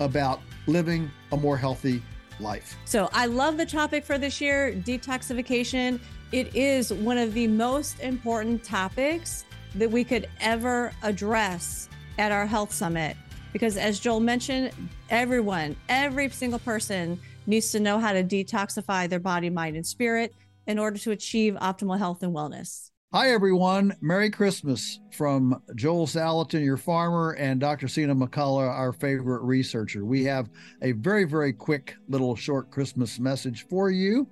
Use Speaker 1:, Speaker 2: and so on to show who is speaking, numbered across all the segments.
Speaker 1: about living a more healthy life.
Speaker 2: So I love the topic for this year detoxification. It is one of the most important topics that we could ever address at our health summit. Because as Joel mentioned, everyone, every single person needs to know how to detoxify their body, mind, and spirit in order to achieve optimal health and wellness.
Speaker 1: Hi, everyone. Merry Christmas from Joel Salatin, your farmer, and Dr. Sina McCullough, our favorite researcher. We have a very, very quick little short Christmas message for you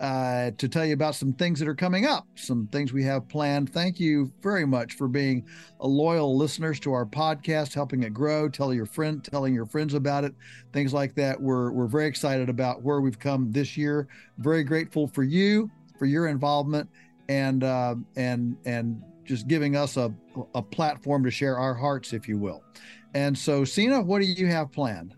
Speaker 1: uh, to tell you about some things that are coming up, some things we have planned. Thank you very much for being a loyal listeners to our podcast, helping it grow, telling your friend, telling your friends about it, things like that. We're we're very excited about where we've come this year. Very grateful for you for your involvement and uh, and and just giving us a a platform to share our hearts, if you will. And so, Sina, what do you have planned?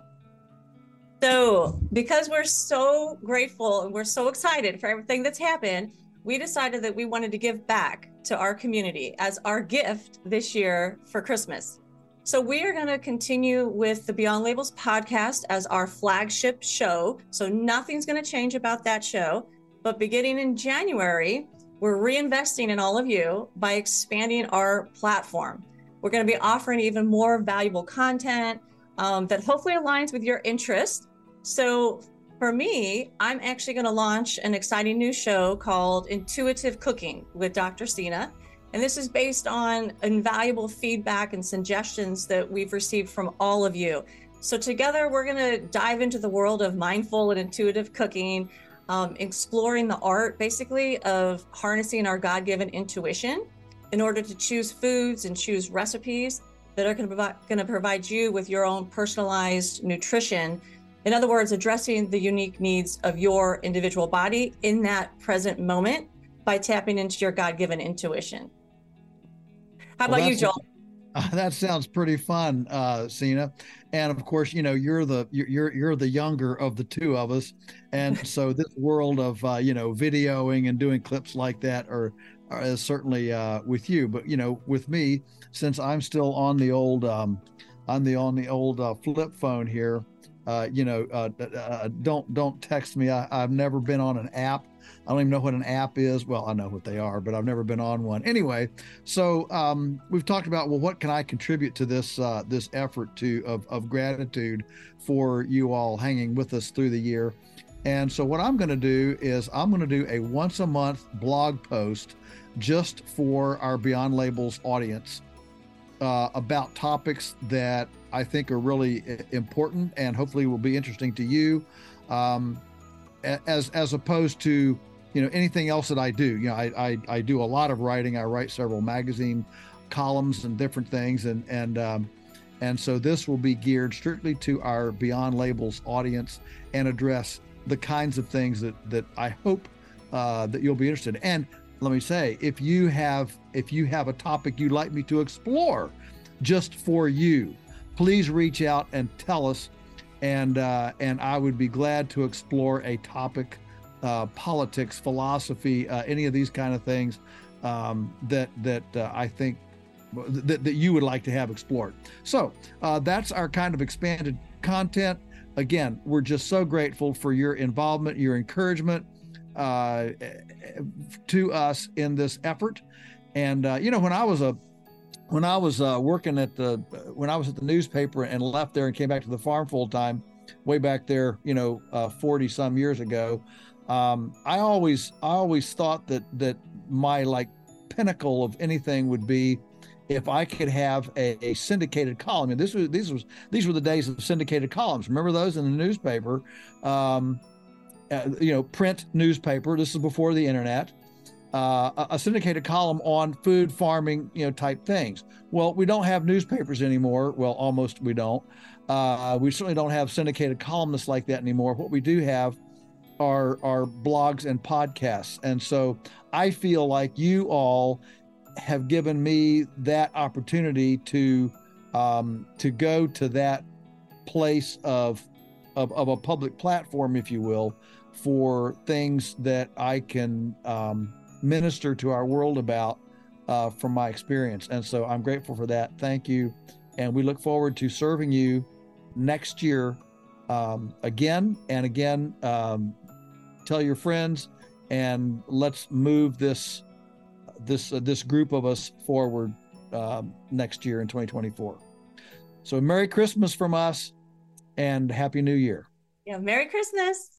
Speaker 2: So, because we're so grateful and we're so excited for everything that's happened, we decided that we wanted to give back to our community as our gift this year for Christmas. So, we are going to continue with the Beyond Labels podcast as our flagship show. So, nothing's going to change about that show. But beginning in January, we're reinvesting in all of you by expanding our platform. We're going to be offering even more valuable content um, that hopefully aligns with your interest. So, for me, I'm actually going to launch an exciting new show called Intuitive Cooking with Dr. Sina. And this is based on invaluable feedback and suggestions that we've received from all of you. So, together, we're going to dive into the world of mindful and intuitive cooking um, exploring the art basically of harnessing our God given intuition in order to choose foods and choose recipes that are going to, provide, going to provide you with your own personalized nutrition. In other words, addressing the unique needs of your individual body in that present moment by tapping into your God given intuition. How well, about you, Joel?
Speaker 1: Uh, that sounds pretty fun, uh, Sina. And of course, you know you're the you're you're the younger of the two of us, and so this world of uh, you know videoing and doing clips like that are, are is certainly uh, with you. But you know, with me, since I'm still on the old um, on the on the old uh, flip phone here, uh, you know, uh, uh, don't don't text me. I, I've never been on an app I don't even know what an app is. Well, I know what they are, but I've never been on one. Anyway, so um, we've talked about well, what can I contribute to this uh, this effort to of, of gratitude for you all hanging with us through the year. And so what I'm going to do is I'm going to do a once a month blog post just for our Beyond Labels audience uh, about topics that I think are really important and hopefully will be interesting to you. Um, as as opposed to you know anything else that I do. You know, I I, I do a lot of writing. I write several magazine columns and different things, and and um, and so this will be geared strictly to our Beyond Labels audience and address the kinds of things that that I hope uh, that you'll be interested in. And let me say, if you have if you have a topic you'd like me to explore, just for you, please reach out and tell us, and uh, and I would be glad to explore a topic, uh, politics, philosophy, uh, any of these kind of things um, that that uh, I think that, that you would like to have explored. So uh, that's our kind of expanded content. Again, we're just so grateful for your involvement, your encouragement uh, to us in this effort. And you know, when I was a when I was uh, working at the when I was at the newspaper and left there and came back to the farm full time, way back there, you know, forty some years ago, um, I always I always thought that that my like pinnacle of anything would be if I could have a, a, syndicated column. And this was these was these were the days of syndicated columns. Remember those in the newspaper? Um, uh, you know, print newspaper. This is before the internet. Uh, a, syndicated column on food, farming, you know, type things. Well, we don't have newspapers anymore. Well, almost we don't. Uh, we certainly don't have syndicated columnists like that anymore. What we do have are are blogs and podcasts, and so I feel like you all have given me that opportunity to um, to go to that place of, of, of a public platform, if you will, for things that I can um, minister to our world about uh, from my experience. And so I'm grateful for that. Thank you, and we look forward to serving you next year um, again and again. Um, tell your friends, and let's move this this uh, this group of us forward uh, next year in 2024. So Merry Christmas from us and Happy New Year.
Speaker 2: Yeah, Merry Christmas.